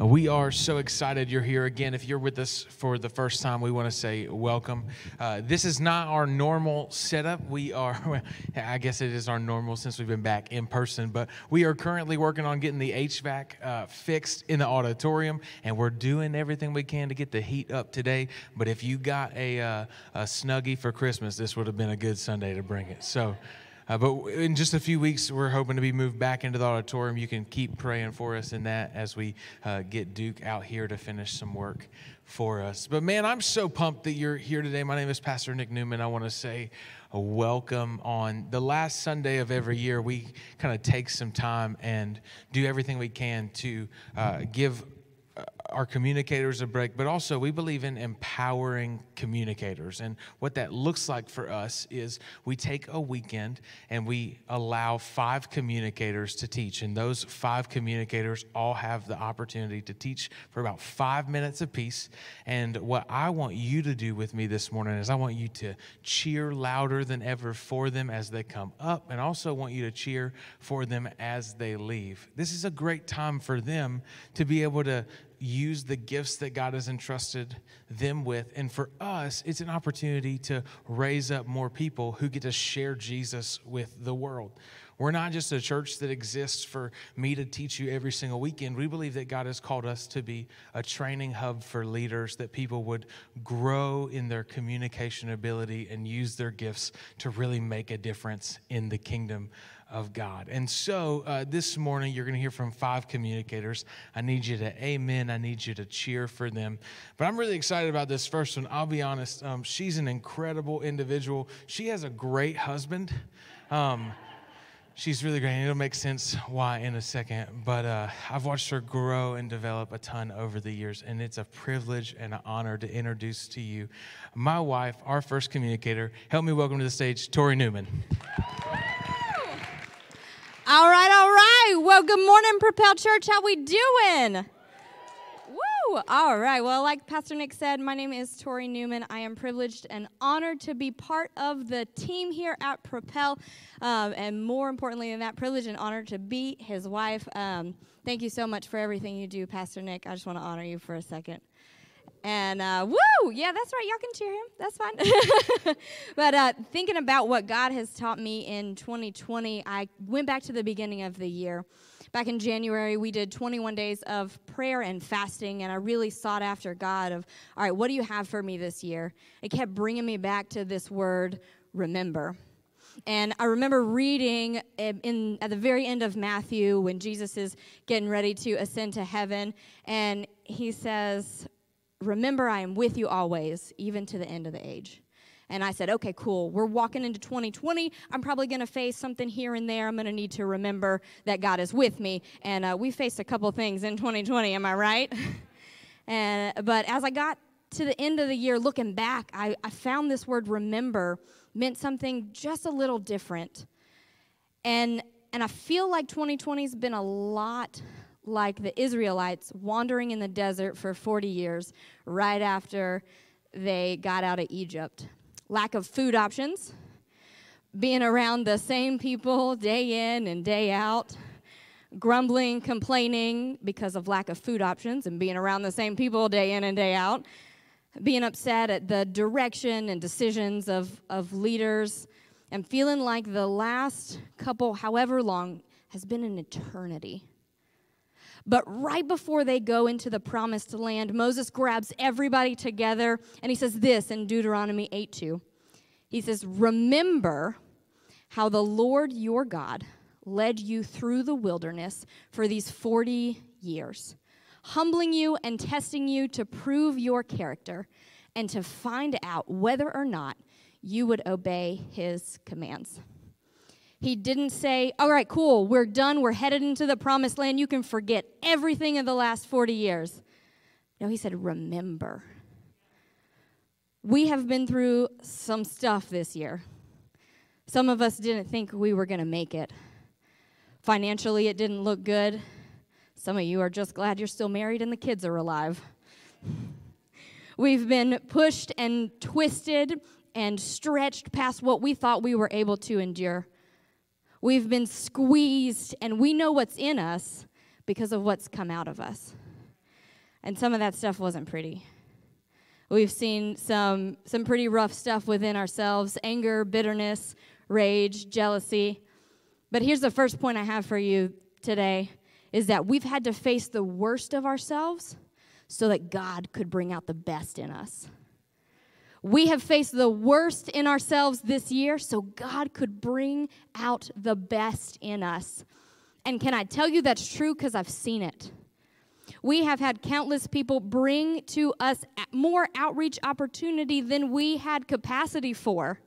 Uh, we are so excited you're here again. If you're with us for the first time, we want to say welcome. Uh, this is not our normal setup. We are, I guess it is our normal since we've been back in person, but we are currently working on getting the HVAC uh, fixed in the auditorium, and we're doing everything we can to get the heat up today. But if you got a, uh, a Snuggie for Christmas, this would have been a good Sunday to bring it. So, uh, but in just a few weeks, we're hoping to be moved back into the auditorium. You can keep praying for us in that as we uh, get Duke out here to finish some work for us. But man, I'm so pumped that you're here today. My name is Pastor Nick Newman. I want to say a welcome on the last Sunday of every year. We kind of take some time and do everything we can to uh, give our communicators a break, but also we believe in empowering communicators. And what that looks like for us is we take a weekend and we allow five communicators to teach. And those five communicators all have the opportunity to teach for about five minutes apiece. And what I want you to do with me this morning is I want you to cheer louder than ever for them as they come up, and also want you to cheer for them as they leave. This is a great time for them to be able to use the gifts that God has entrusted them with. And for us, it's an opportunity to raise up more people who get to share Jesus with the world. We're not just a church that exists for me to teach you every single weekend. We believe that God has called us to be a training hub for leaders, that people would grow in their communication ability and use their gifts to really make a difference in the kingdom of God. And so uh, this morning, you're going to hear from five communicators. I need you to amen. I need you to cheer for them. But I'm really excited about this first one. I'll be honest, um, she's an incredible individual. She has a great husband. Um, she's really great. It'll make sense why in a second. But uh, I've watched her grow and develop a ton over the years, and it's a privilege and an honor to introduce to you my wife, our first communicator. Help me welcome to the stage, Tori Newman. All right, all right. Well, good morning, Propel Church. How we doing? Woo! All right. Well, like Pastor Nick said, my name is Tori Newman. I am privileged and honored to be part of the team here at Propel, um, and more importantly than that, privileged and honored to be his wife. Um, thank you so much for everything you do, Pastor Nick. I just want to honor you for a second. And uh, woo, yeah, that's right. Y'all can cheer him. That's fine. but uh, thinking about what God has taught me in 2020, I went back to the beginning of the year. Back in January, we did 21 days of prayer and fasting, and I really sought after God of, all right, what do you have for me this year? It kept bringing me back to this word, remember. And I remember reading in, at the very end of Matthew when Jesus is getting ready to ascend to heaven, and he says, Remember, I am with you always, even to the end of the age. And I said, okay, cool. We're walking into 2020. I'm probably going to face something here and there. I'm going to need to remember that God is with me. And uh, we faced a couple things in 2020, am I right? and, but as I got to the end of the year, looking back, I, I found this word remember meant something just a little different. And, and I feel like 2020 has been a lot like the Israelites wandering in the desert for 40 years right after they got out of Egypt. Lack of food options, being around the same people day in and day out, grumbling, complaining because of lack of food options and being around the same people day in and day out, being upset at the direction and decisions of, of leaders, and feeling like the last couple, however long, has been an eternity. But right before they go into the promised land, Moses grabs everybody together and he says this in Deuteronomy 8 2. He says, Remember how the Lord your God led you through the wilderness for these 40 years, humbling you and testing you to prove your character and to find out whether or not you would obey his commands. He didn't say, All right, cool, we're done, we're headed into the promised land, you can forget everything of the last 40 years. No, he said, Remember. We have been through some stuff this year. Some of us didn't think we were going to make it. Financially, it didn't look good. Some of you are just glad you're still married and the kids are alive. We've been pushed and twisted and stretched past what we thought we were able to endure. We've been squeezed, and we know what's in us because of what's come out of us. And some of that stuff wasn't pretty. We've seen some, some pretty rough stuff within ourselves anger, bitterness, rage, jealousy. But here's the first point I have for you today is that we've had to face the worst of ourselves so that God could bring out the best in us. We have faced the worst in ourselves this year so God could bring out the best in us. And can I tell you that's true because I've seen it? We have had countless people bring to us more outreach opportunity than we had capacity for.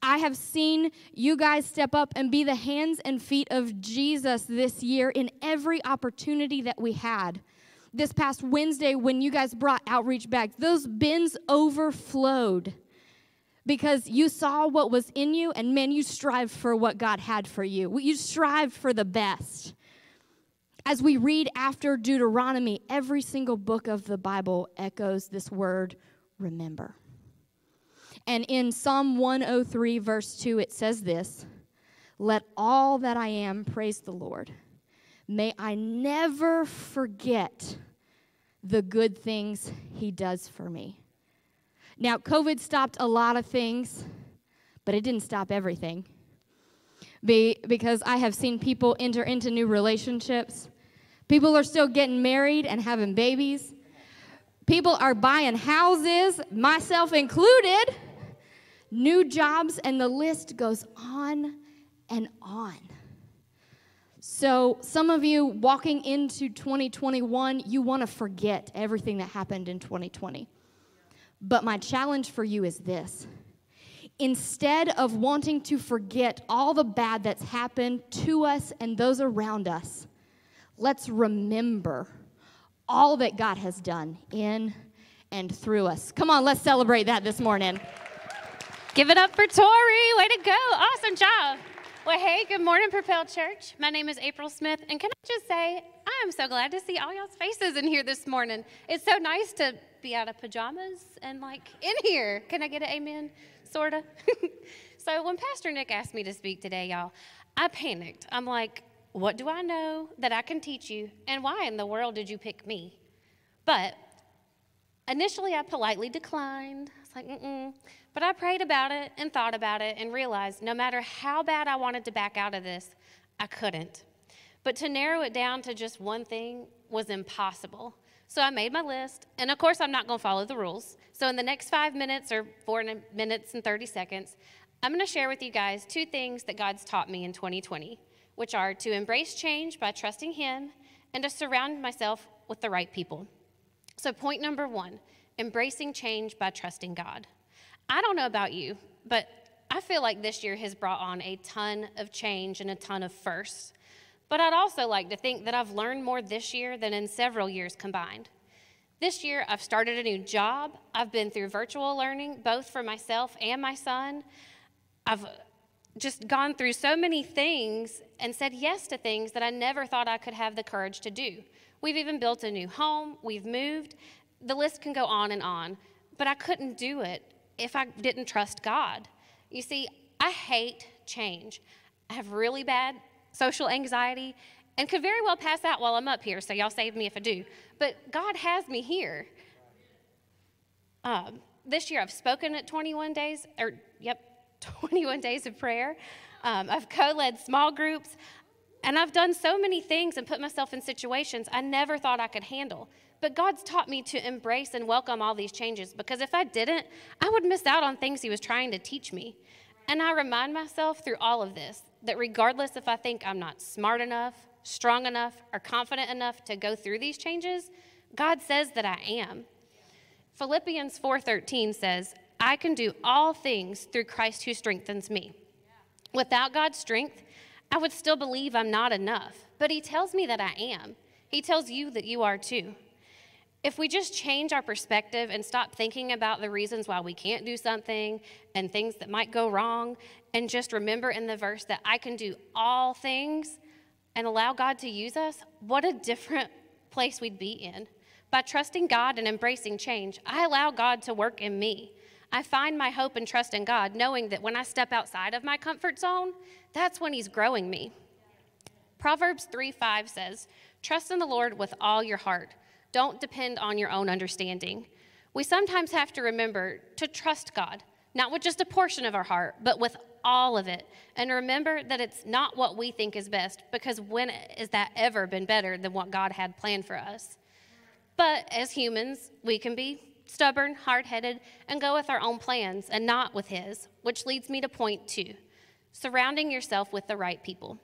I have seen you guys step up and be the hands and feet of Jesus this year in every opportunity that we had. This past Wednesday, when you guys brought outreach back, those bins overflowed because you saw what was in you, and man, you strived for what God had for you. You strived for the best. As we read after Deuteronomy, every single book of the Bible echoes this word remember. And in Psalm 103, verse 2, it says this Let all that I am praise the Lord. May I never forget the good things he does for me. Now, COVID stopped a lot of things, but it didn't stop everything. Be, because I have seen people enter into new relationships. People are still getting married and having babies. People are buying houses, myself included, new jobs, and the list goes on and on. So, some of you walking into 2021, you want to forget everything that happened in 2020. But my challenge for you is this instead of wanting to forget all the bad that's happened to us and those around us, let's remember all that God has done in and through us. Come on, let's celebrate that this morning. Give it up for Tori. Way to go. Awesome job. Well, hey, good morning, Propel Church. My name is April Smith, and can I just say, I am so glad to see all y'all's faces in here this morning. It's so nice to be out of pajamas and like in here. Can I get an amen? Sorta. so when Pastor Nick asked me to speak today, y'all, I panicked. I'm like, what do I know that I can teach you, and why in the world did you pick me? But initially, I politely declined. I was like, mm-mm. But I prayed about it and thought about it and realized no matter how bad I wanted to back out of this, I couldn't. But to narrow it down to just one thing was impossible. So I made my list, and of course, I'm not going to follow the rules. So, in the next five minutes or four minutes and 30 seconds, I'm going to share with you guys two things that God's taught me in 2020, which are to embrace change by trusting Him and to surround myself with the right people. So, point number one embracing change by trusting God. I don't know about you, but I feel like this year has brought on a ton of change and a ton of firsts. But I'd also like to think that I've learned more this year than in several years combined. This year, I've started a new job. I've been through virtual learning, both for myself and my son. I've just gone through so many things and said yes to things that I never thought I could have the courage to do. We've even built a new home, we've moved. The list can go on and on, but I couldn't do it if I didn't trust God. You see, I hate change. I have really bad social anxiety and could very well pass out while I'm up here, so y'all save me if I do. But God has me here. Um, this year I've spoken at 21 days, or yep, 21 days of prayer. Um, I've co led small groups, and I've done so many things and put myself in situations I never thought I could handle. But God's taught me to embrace and welcome all these changes because if I didn't, I would miss out on things He was trying to teach me. And I remind myself through all of this that regardless if I think I'm not smart enough, strong enough, or confident enough to go through these changes, God says that I am. Philippians 4:13 says, "I can do all things through Christ who strengthens me." Without God's strength, I would still believe I'm not enough, but he tells me that I am. He tells you that you are too. If we just change our perspective and stop thinking about the reasons why we can't do something and things that might go wrong, and just remember in the verse that I can do all things and allow God to use us, what a different place we'd be in. By trusting God and embracing change, I allow God to work in me. I find my hope and trust in God, knowing that when I step outside of my comfort zone, that's when He's growing me. Proverbs 3 5 says, Trust in the Lord with all your heart. Don't depend on your own understanding. We sometimes have to remember to trust God, not with just a portion of our heart, but with all of it. And remember that it's not what we think is best, because when has that ever been better than what God had planned for us? But as humans, we can be stubborn, hard headed, and go with our own plans and not with His, which leads me to point two surrounding yourself with the right people.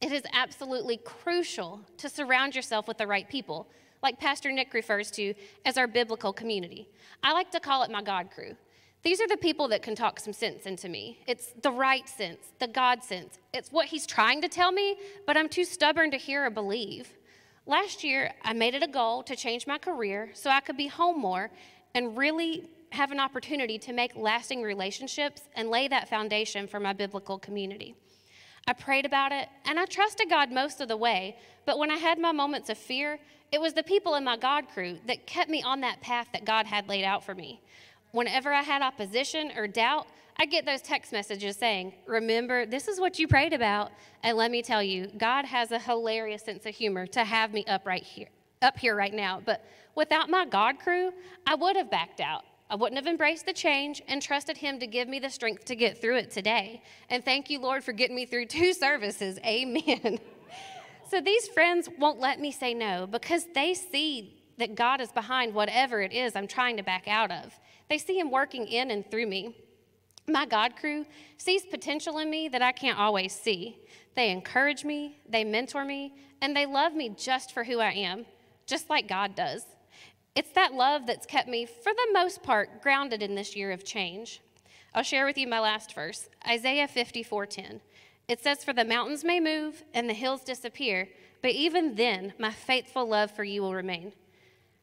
It is absolutely crucial to surround yourself with the right people, like Pastor Nick refers to as our biblical community. I like to call it my God crew. These are the people that can talk some sense into me. It's the right sense, the God sense. It's what He's trying to tell me, but I'm too stubborn to hear or believe. Last year, I made it a goal to change my career so I could be home more and really have an opportunity to make lasting relationships and lay that foundation for my biblical community. I prayed about it and I trusted God most of the way, but when I had my moments of fear, it was the people in my God crew that kept me on that path that God had laid out for me. Whenever I had opposition or doubt, I get those text messages saying, Remember, this is what you prayed about. And let me tell you, God has a hilarious sense of humor to have me up right here, up here right now. But without my God crew, I would have backed out. I wouldn't have embraced the change and trusted Him to give me the strength to get through it today. And thank you, Lord, for getting me through two services. Amen. so these friends won't let me say no because they see that God is behind whatever it is I'm trying to back out of. They see Him working in and through me. My God crew sees potential in me that I can't always see. They encourage me, they mentor me, and they love me just for who I am, just like God does. It's that love that's kept me, for the most part, grounded in this year of change. I'll share with you my last verse, Isaiah 54:10. It says, "For the mountains may move and the hills disappear, but even then my faithful love for you will remain."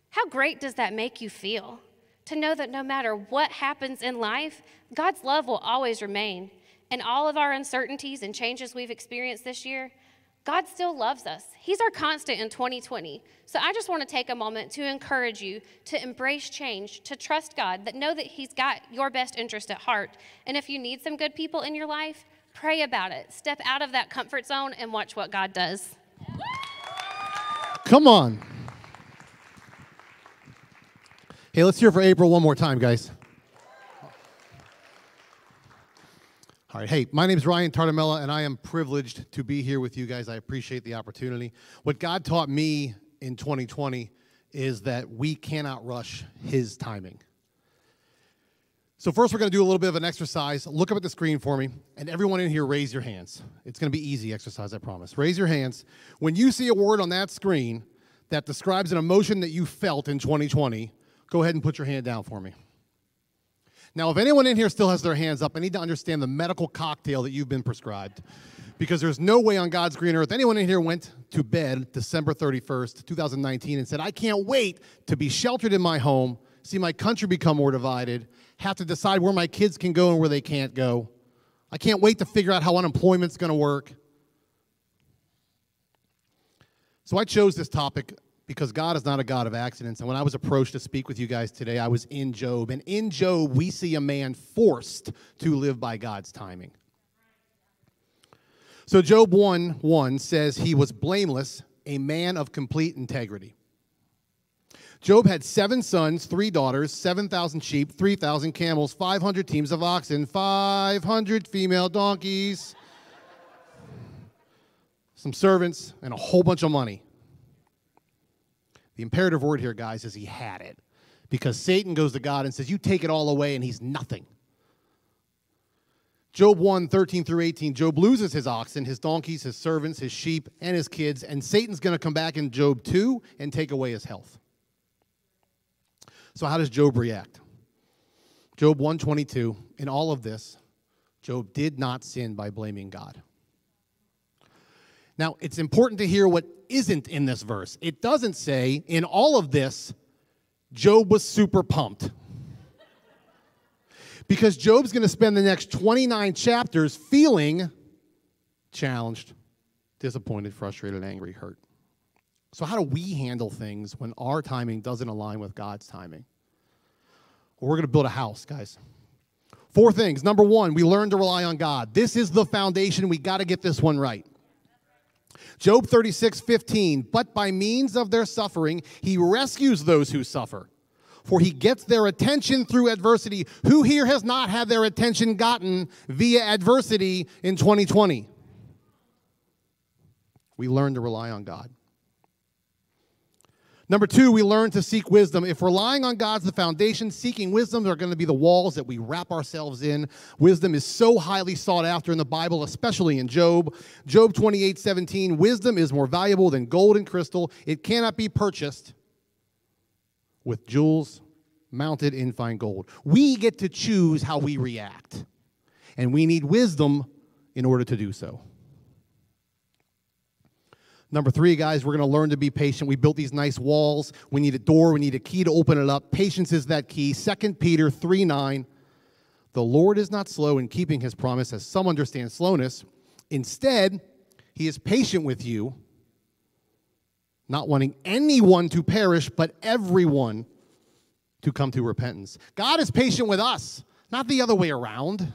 How great does that make you feel? to know that no matter what happens in life, God's love will always remain. And all of our uncertainties and changes we've experienced this year, God still loves us. He's our constant in 2020. So I just want to take a moment to encourage you to embrace change, to trust God, that know that He's got your best interest at heart. And if you need some good people in your life, pray about it. Step out of that comfort zone and watch what God does. Come on. Hey, let's hear for April one more time, guys. All right. Hey, my name is Ryan Tartamella, and I am privileged to be here with you guys. I appreciate the opportunity. What God taught me in 2020 is that we cannot rush His timing. So, first, we're going to do a little bit of an exercise. Look up at the screen for me, and everyone in here, raise your hands. It's going to be easy exercise, I promise. Raise your hands. When you see a word on that screen that describes an emotion that you felt in 2020, go ahead and put your hand down for me. Now, if anyone in here still has their hands up, I need to understand the medical cocktail that you've been prescribed. Because there's no way on God's green earth anyone in here went to bed December 31st, 2019, and said, I can't wait to be sheltered in my home, see my country become more divided, have to decide where my kids can go and where they can't go. I can't wait to figure out how unemployment's going to work. So I chose this topic because God is not a God of accidents. And when I was approached to speak with you guys today, I was in Job. And in Job, we see a man forced to live by God's timing. So, Job 1 1 says he was blameless, a man of complete integrity. Job had seven sons, three daughters, 7,000 sheep, 3,000 camels, 500 teams of oxen, 500 female donkeys, some servants, and a whole bunch of money. The imperative word here, guys, is he had it. Because Satan goes to God and says, You take it all away, and he's nothing. Job 1 13 through 18, Job loses his oxen, his donkeys, his servants, his sheep, and his kids, and Satan's going to come back in Job 2 and take away his health. So, how does Job react? Job 122, in all of this, Job did not sin by blaming God. Now, it's important to hear what isn't in this verse. It doesn't say, in all of this, Job was super pumped. Because Job's going to spend the next 29 chapters feeling challenged, disappointed, frustrated, angry, hurt. So, how do we handle things when our timing doesn't align with God's timing? Well, we're going to build a house, guys. Four things. Number one, we learn to rely on God. This is the foundation. We got to get this one right. Job 36, 15. But by means of their suffering, he rescues those who suffer. For he gets their attention through adversity. Who here has not had their attention gotten via adversity in 2020? We learn to rely on God. Number two, we learn to seek wisdom. If relying on God's the foundation, seeking wisdom are going to be the walls that we wrap ourselves in. Wisdom is so highly sought after in the Bible, especially in Job. Job 28 17, wisdom is more valuable than gold and crystal. It cannot be purchased with jewels mounted in fine gold. We get to choose how we react, and we need wisdom in order to do so. Number three, guys, we're going to learn to be patient. We built these nice walls. We need a door. We need a key to open it up. Patience is that key. 2 Peter 3 9. The Lord is not slow in keeping his promise, as some understand slowness. Instead, he is patient with you, not wanting anyone to perish, but everyone to come to repentance. God is patient with us, not the other way around.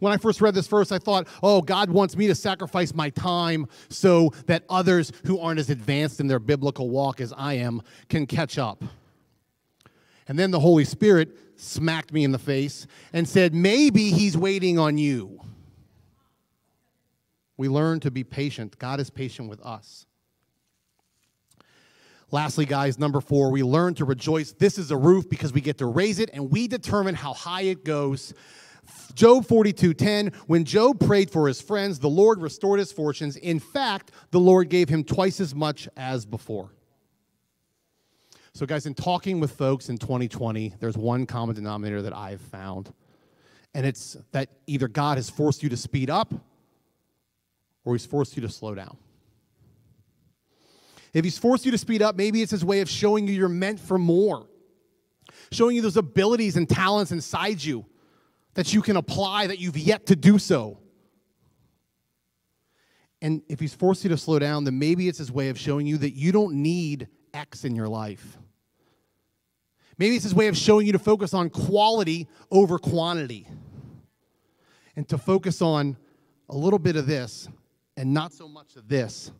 When I first read this verse, I thought, oh, God wants me to sacrifice my time so that others who aren't as advanced in their biblical walk as I am can catch up. And then the Holy Spirit smacked me in the face and said, maybe He's waiting on you. We learn to be patient. God is patient with us. Lastly, guys, number four, we learn to rejoice. This is a roof because we get to raise it and we determine how high it goes Job 42:10 When Job prayed for his friends, the Lord restored his fortunes. In fact, the Lord gave him twice as much as before. So guys, in talking with folks in 2020, there's one common denominator that I've found. And it's that either God has forced you to speed up or he's forced you to slow down. If he's forced you to speed up, maybe it's his way of showing you you're meant for more, showing you those abilities and talents inside you that you can apply that you've yet to do so. And if he's forced you to slow down, then maybe it's his way of showing you that you don't need X in your life. Maybe it's his way of showing you to focus on quality over quantity and to focus on a little bit of this and not so much of this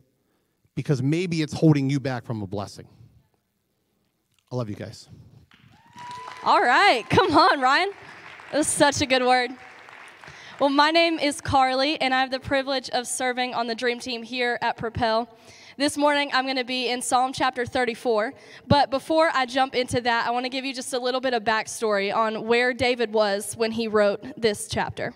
because maybe it's holding you back from a blessing. I love you guys. All right, come on, Ryan. It was such a good word. Well, my name is Carly, and I have the privilege of serving on the dream team here at Propel. This morning, I'm going to be in Psalm chapter 34. But before I jump into that, I want to give you just a little bit of backstory on where David was when he wrote this chapter.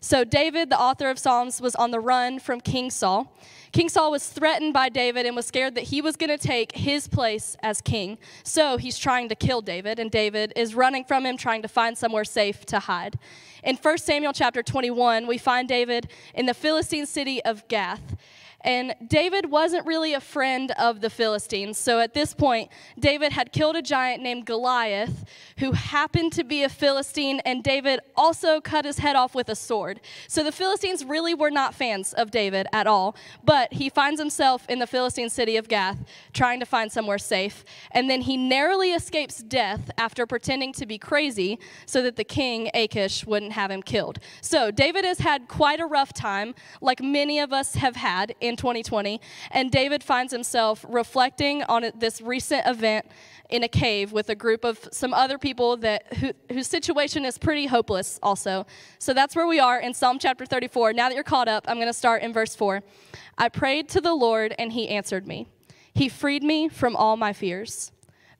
So, David, the author of Psalms, was on the run from King Saul. King Saul was threatened by David and was scared that he was going to take his place as king. So he's trying to kill David, and David is running from him, trying to find somewhere safe to hide. In 1 Samuel chapter 21, we find David in the Philistine city of Gath. And David wasn't really a friend of the Philistines. So at this point, David had killed a giant named Goliath who happened to be a Philistine, and David also cut his head off with a sword. So the Philistines really were not fans of David at all. But he finds himself in the Philistine city of Gath trying to find somewhere safe. And then he narrowly escapes death after pretending to be crazy so that the king, Achish, wouldn't have him killed. So David has had quite a rough time, like many of us have had in in 2020, and David finds himself reflecting on this recent event in a cave with a group of some other people that who, whose situation is pretty hopeless also. So that's where we are in Psalm chapter 34. Now that you're caught up, I'm going to start in verse 4. I prayed to the Lord and he answered me. He freed me from all my fears.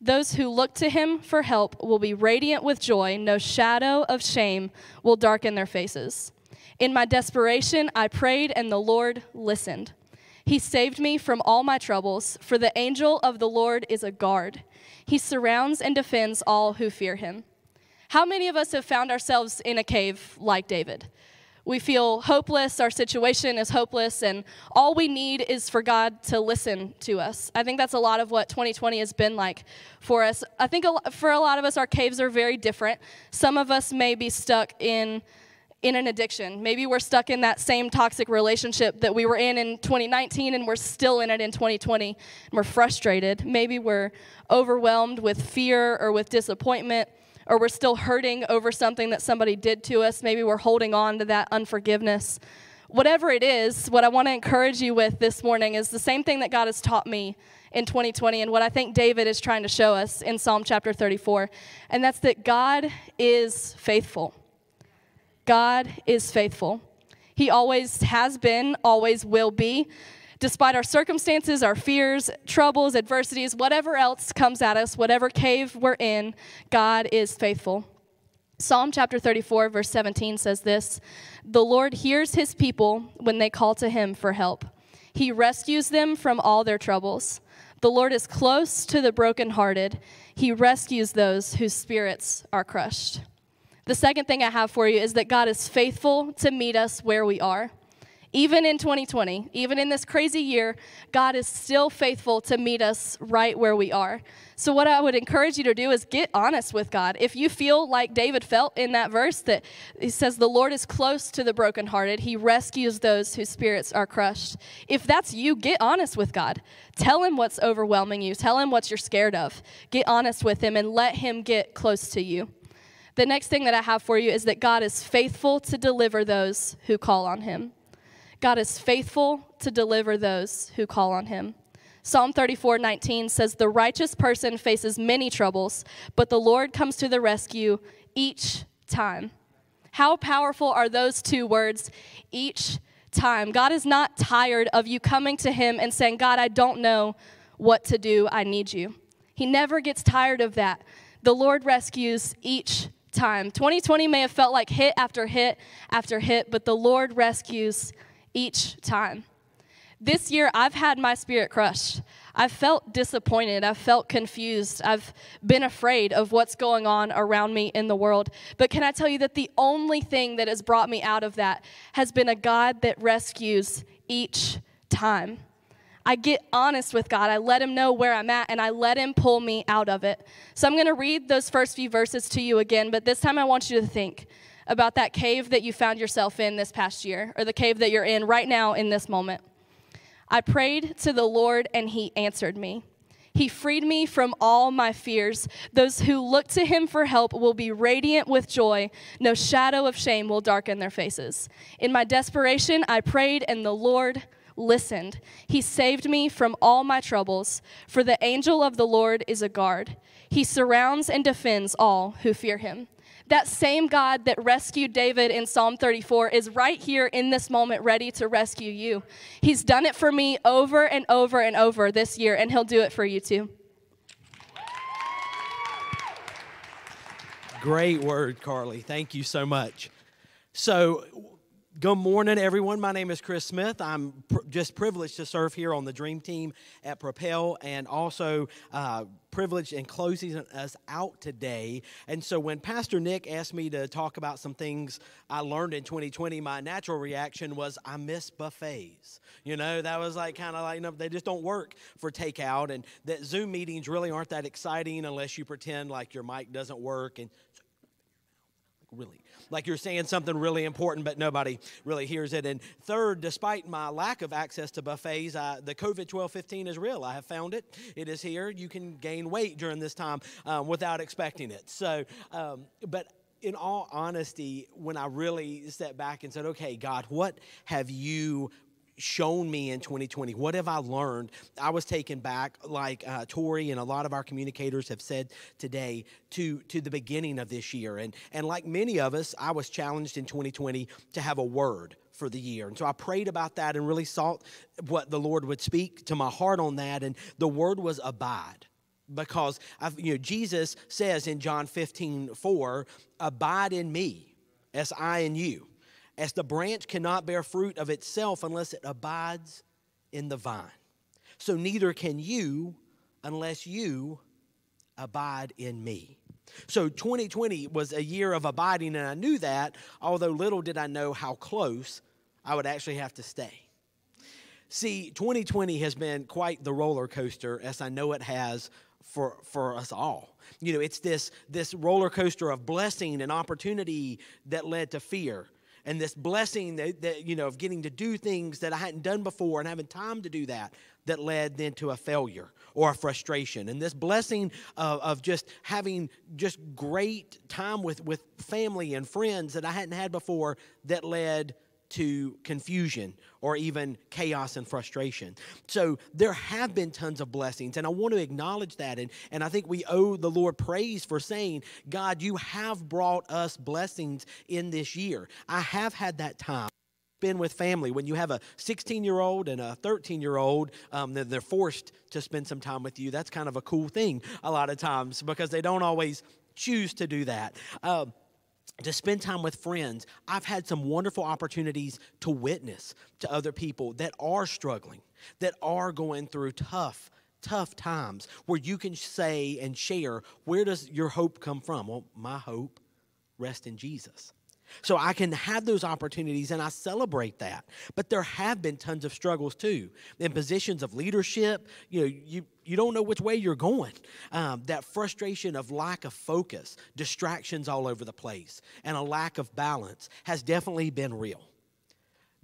Those who look to him for help will be radiant with joy. No shadow of shame will darken their faces. In my desperation, I prayed and the Lord listened. He saved me from all my troubles, for the angel of the Lord is a guard. He surrounds and defends all who fear him. How many of us have found ourselves in a cave like David? We feel hopeless, our situation is hopeless, and all we need is for God to listen to us. I think that's a lot of what 2020 has been like for us. I think for a lot of us, our caves are very different. Some of us may be stuck in in an addiction. Maybe we're stuck in that same toxic relationship that we were in in 2019 and we're still in it in 2020 and we're frustrated. Maybe we're overwhelmed with fear or with disappointment or we're still hurting over something that somebody did to us. Maybe we're holding on to that unforgiveness. whatever it is, what I want to encourage you with this morning is the same thing that God has taught me in 2020 and what I think David is trying to show us in Psalm chapter 34. And that's that God is faithful. God is faithful. He always has been, always will be. Despite our circumstances, our fears, troubles, adversities, whatever else comes at us, whatever cave we're in, God is faithful. Psalm chapter 34, verse 17 says this The Lord hears his people when they call to him for help. He rescues them from all their troubles. The Lord is close to the brokenhearted. He rescues those whose spirits are crushed. The second thing I have for you is that God is faithful to meet us where we are. Even in 2020, even in this crazy year, God is still faithful to meet us right where we are. So, what I would encourage you to do is get honest with God. If you feel like David felt in that verse, that he says, The Lord is close to the brokenhearted, he rescues those whose spirits are crushed. If that's you, get honest with God. Tell him what's overwhelming you, tell him what you're scared of. Get honest with him and let him get close to you. The next thing that I have for you is that God is faithful to deliver those who call on him. God is faithful to deliver those who call on him. Psalm 34 19 says, The righteous person faces many troubles, but the Lord comes to the rescue each time. How powerful are those two words, each time? God is not tired of you coming to Him and saying, God, I don't know what to do. I need you. He never gets tired of that. The Lord rescues each time. 2020 may have felt like hit after hit after hit, but the Lord rescues each time. This year, I've had my spirit crushed. I've felt disappointed. I've felt confused. I've been afraid of what's going on around me in the world. But can I tell you that the only thing that has brought me out of that has been a God that rescues each time? I get honest with God. I let Him know where I'm at and I let Him pull me out of it. So I'm going to read those first few verses to you again, but this time I want you to think about that cave that you found yourself in this past year or the cave that you're in right now in this moment. I prayed to the Lord and He answered me. He freed me from all my fears. Those who look to him for help will be radiant with joy. No shadow of shame will darken their faces. In my desperation, I prayed, and the Lord listened. He saved me from all my troubles, for the angel of the Lord is a guard. He surrounds and defends all who fear him. That same God that rescued David in Psalm 34 is right here in this moment ready to rescue you. He's done it for me over and over and over this year, and he'll do it for you too. Great word, Carly. Thank you so much. So, Good morning, everyone. My name is Chris Smith. I'm pr- just privileged to serve here on the Dream Team at Propel and also uh, privileged in closing us out today. And so, when Pastor Nick asked me to talk about some things I learned in 2020, my natural reaction was, I miss buffets. You know, that was like kind of like, you know, they just don't work for takeout. And that Zoom meetings really aren't that exciting unless you pretend like your mic doesn't work. And really like you're saying something really important, but nobody really hears it. And third, despite my lack of access to buffets, uh, the COVID 12 15 is real. I have found it. It is here. You can gain weight during this time um, without expecting it. So, um, but in all honesty, when I really stepped back and said, okay, God, what have you shown me in 2020? What have I learned? I was taken back, like uh, Tori and a lot of our communicators have said today, to, to the beginning of this year. And, and like many of us, I was challenged in 2020 to have a word for the year. And so I prayed about that and really sought what the Lord would speak to my heart on that. And the word was abide because I've, you know Jesus says in John 15, 4, abide in me as I in you as the branch cannot bear fruit of itself unless it abides in the vine. So neither can you unless you abide in me. So 2020 was a year of abiding, and I knew that, although little did I know how close I would actually have to stay. See, 2020 has been quite the roller coaster, as I know it has for, for us all. You know, it's this, this roller coaster of blessing and opportunity that led to fear and this blessing that, that, you know of getting to do things that I hadn't done before and having time to do that that led then to a failure or a frustration. And this blessing of, of just having just great time with with family and friends that I hadn't had before that led to confusion or even chaos and frustration. So there have been tons of blessings, and I want to acknowledge that. And, and I think we owe the Lord praise for saying, God, you have brought us blessings in this year. I have had that time spend with family. When you have a 16 year old and a 13 year old, um, they're forced to spend some time with you. That's kind of a cool thing a lot of times because they don't always choose to do that. Um, to spend time with friends. I've had some wonderful opportunities to witness to other people that are struggling, that are going through tough, tough times, where you can say and share, where does your hope come from? Well, my hope rests in Jesus. So I can have those opportunities and I celebrate that. But there have been tons of struggles too. In positions of leadership, you know, you, you don't know which way you're going. Um, that frustration of lack of focus, distractions all over the place, and a lack of balance has definitely been real.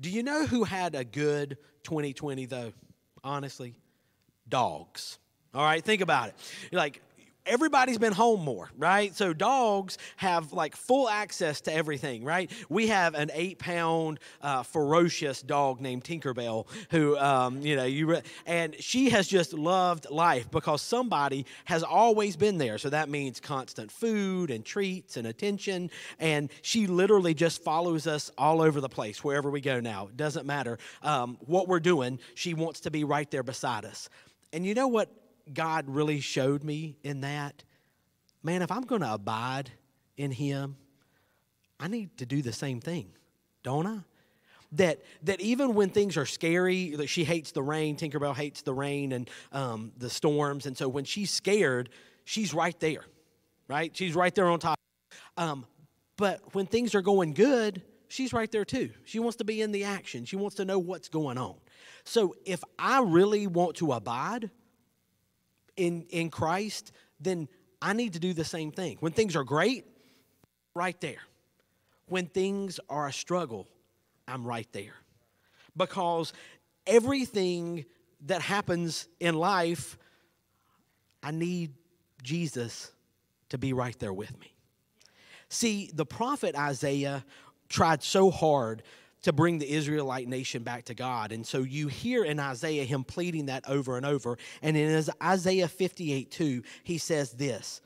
Do you know who had a good 2020 though? Honestly, dogs. All right, think about it. Like everybody's been home more, right? So dogs have like full access to everything, right? We have an eight pound uh, ferocious dog named Tinkerbell who, um, you know, you re- and she has just loved life because somebody has always been there. So that means constant food and treats and attention. And she literally just follows us all over the place wherever we go now. It doesn't matter um, what we're doing, she wants to be right there beside us. And you know what God really showed me in that, man, if I'm going to abide in Him, I need to do the same thing, don't I? That, that even when things are scary, that she hates the rain, Tinkerbell hates the rain and um, the storms. And so when she's scared, she's right there, right? She's right there on top. Um, but when things are going good, she's right there too. She wants to be in the action, she wants to know what's going on. So if I really want to abide, in, in Christ, then I need to do the same thing. When things are great, right there. When things are a struggle, I'm right there. Because everything that happens in life, I need Jesus to be right there with me. See, the prophet Isaiah tried so hard to bring the Israelite nation back to God. And so you hear in Isaiah him pleading that over and over. And in Isaiah 58 2, he says this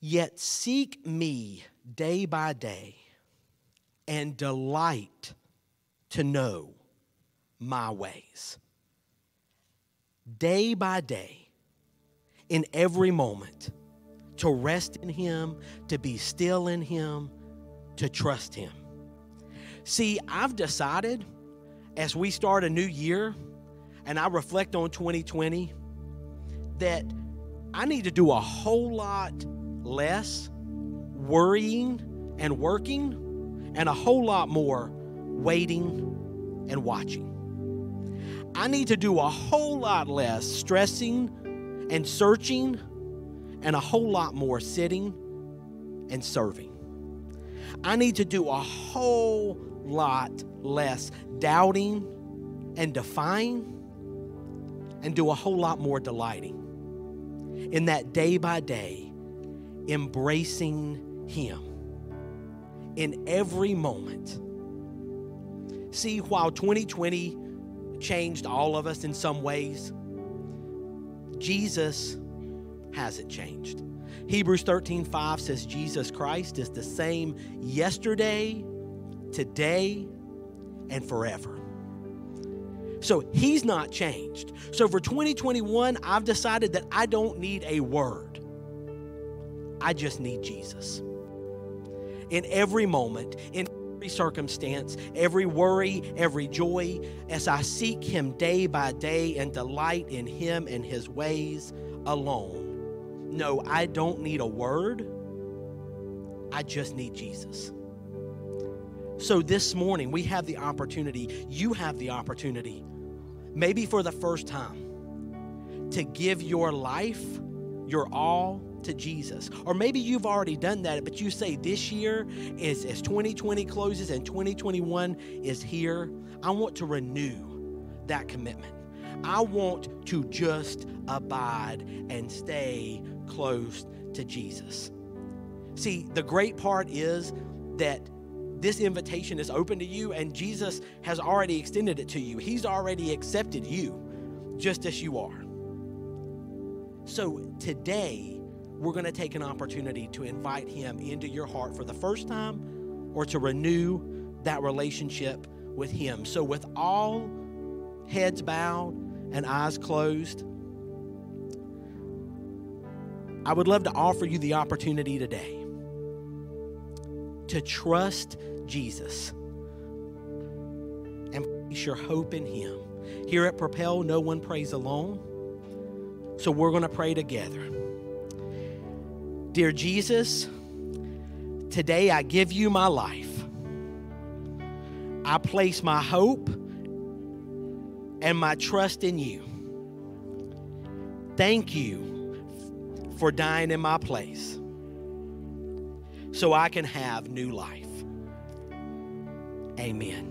Yet seek me day by day and delight to know my ways. Day by day, in every moment, to rest in Him, to be still in Him, to trust Him. See, I've decided as we start a new year and I reflect on 2020 that I need to do a whole lot less worrying and working and a whole lot more waiting and watching. I need to do a whole lot less stressing and searching and a whole lot more sitting and serving. I need to do a whole lot less doubting and defying and do a whole lot more delighting in that day by day embracing Him in every moment. See, while 2020 changed all of us in some ways, Jesus hasn't changed. Hebrews 13 5 says Jesus Christ is the same yesterday, today, and forever. So he's not changed. So for 2021, I've decided that I don't need a word, I just need Jesus. In every moment, in every circumstance, every worry, every joy, as I seek Him day by day and delight in Him and His ways alone. No, I don't need a word, I just need Jesus. So this morning, we have the opportunity, you have the opportunity, maybe for the first time, to give your life, your all to Jesus. Or maybe you've already done that, but you say this year is as 2020 closes and 2021 is here, I want to renew that commitment. I want to just abide and stay close to Jesus. See, the great part is that this invitation is open to you, and Jesus has already extended it to you. He's already accepted you just as you are. So today, we're going to take an opportunity to invite Him into your heart for the first time or to renew that relationship with Him. So, with all heads bowed and eyes closed, I would love to offer you the opportunity today to trust Jesus and place your hope in Him. Here at Propel, no one prays alone. So we're going to pray together. Dear Jesus, today I give you my life. I place my hope and my trust in you. Thank you for dying in my place so I can have new life. Amen.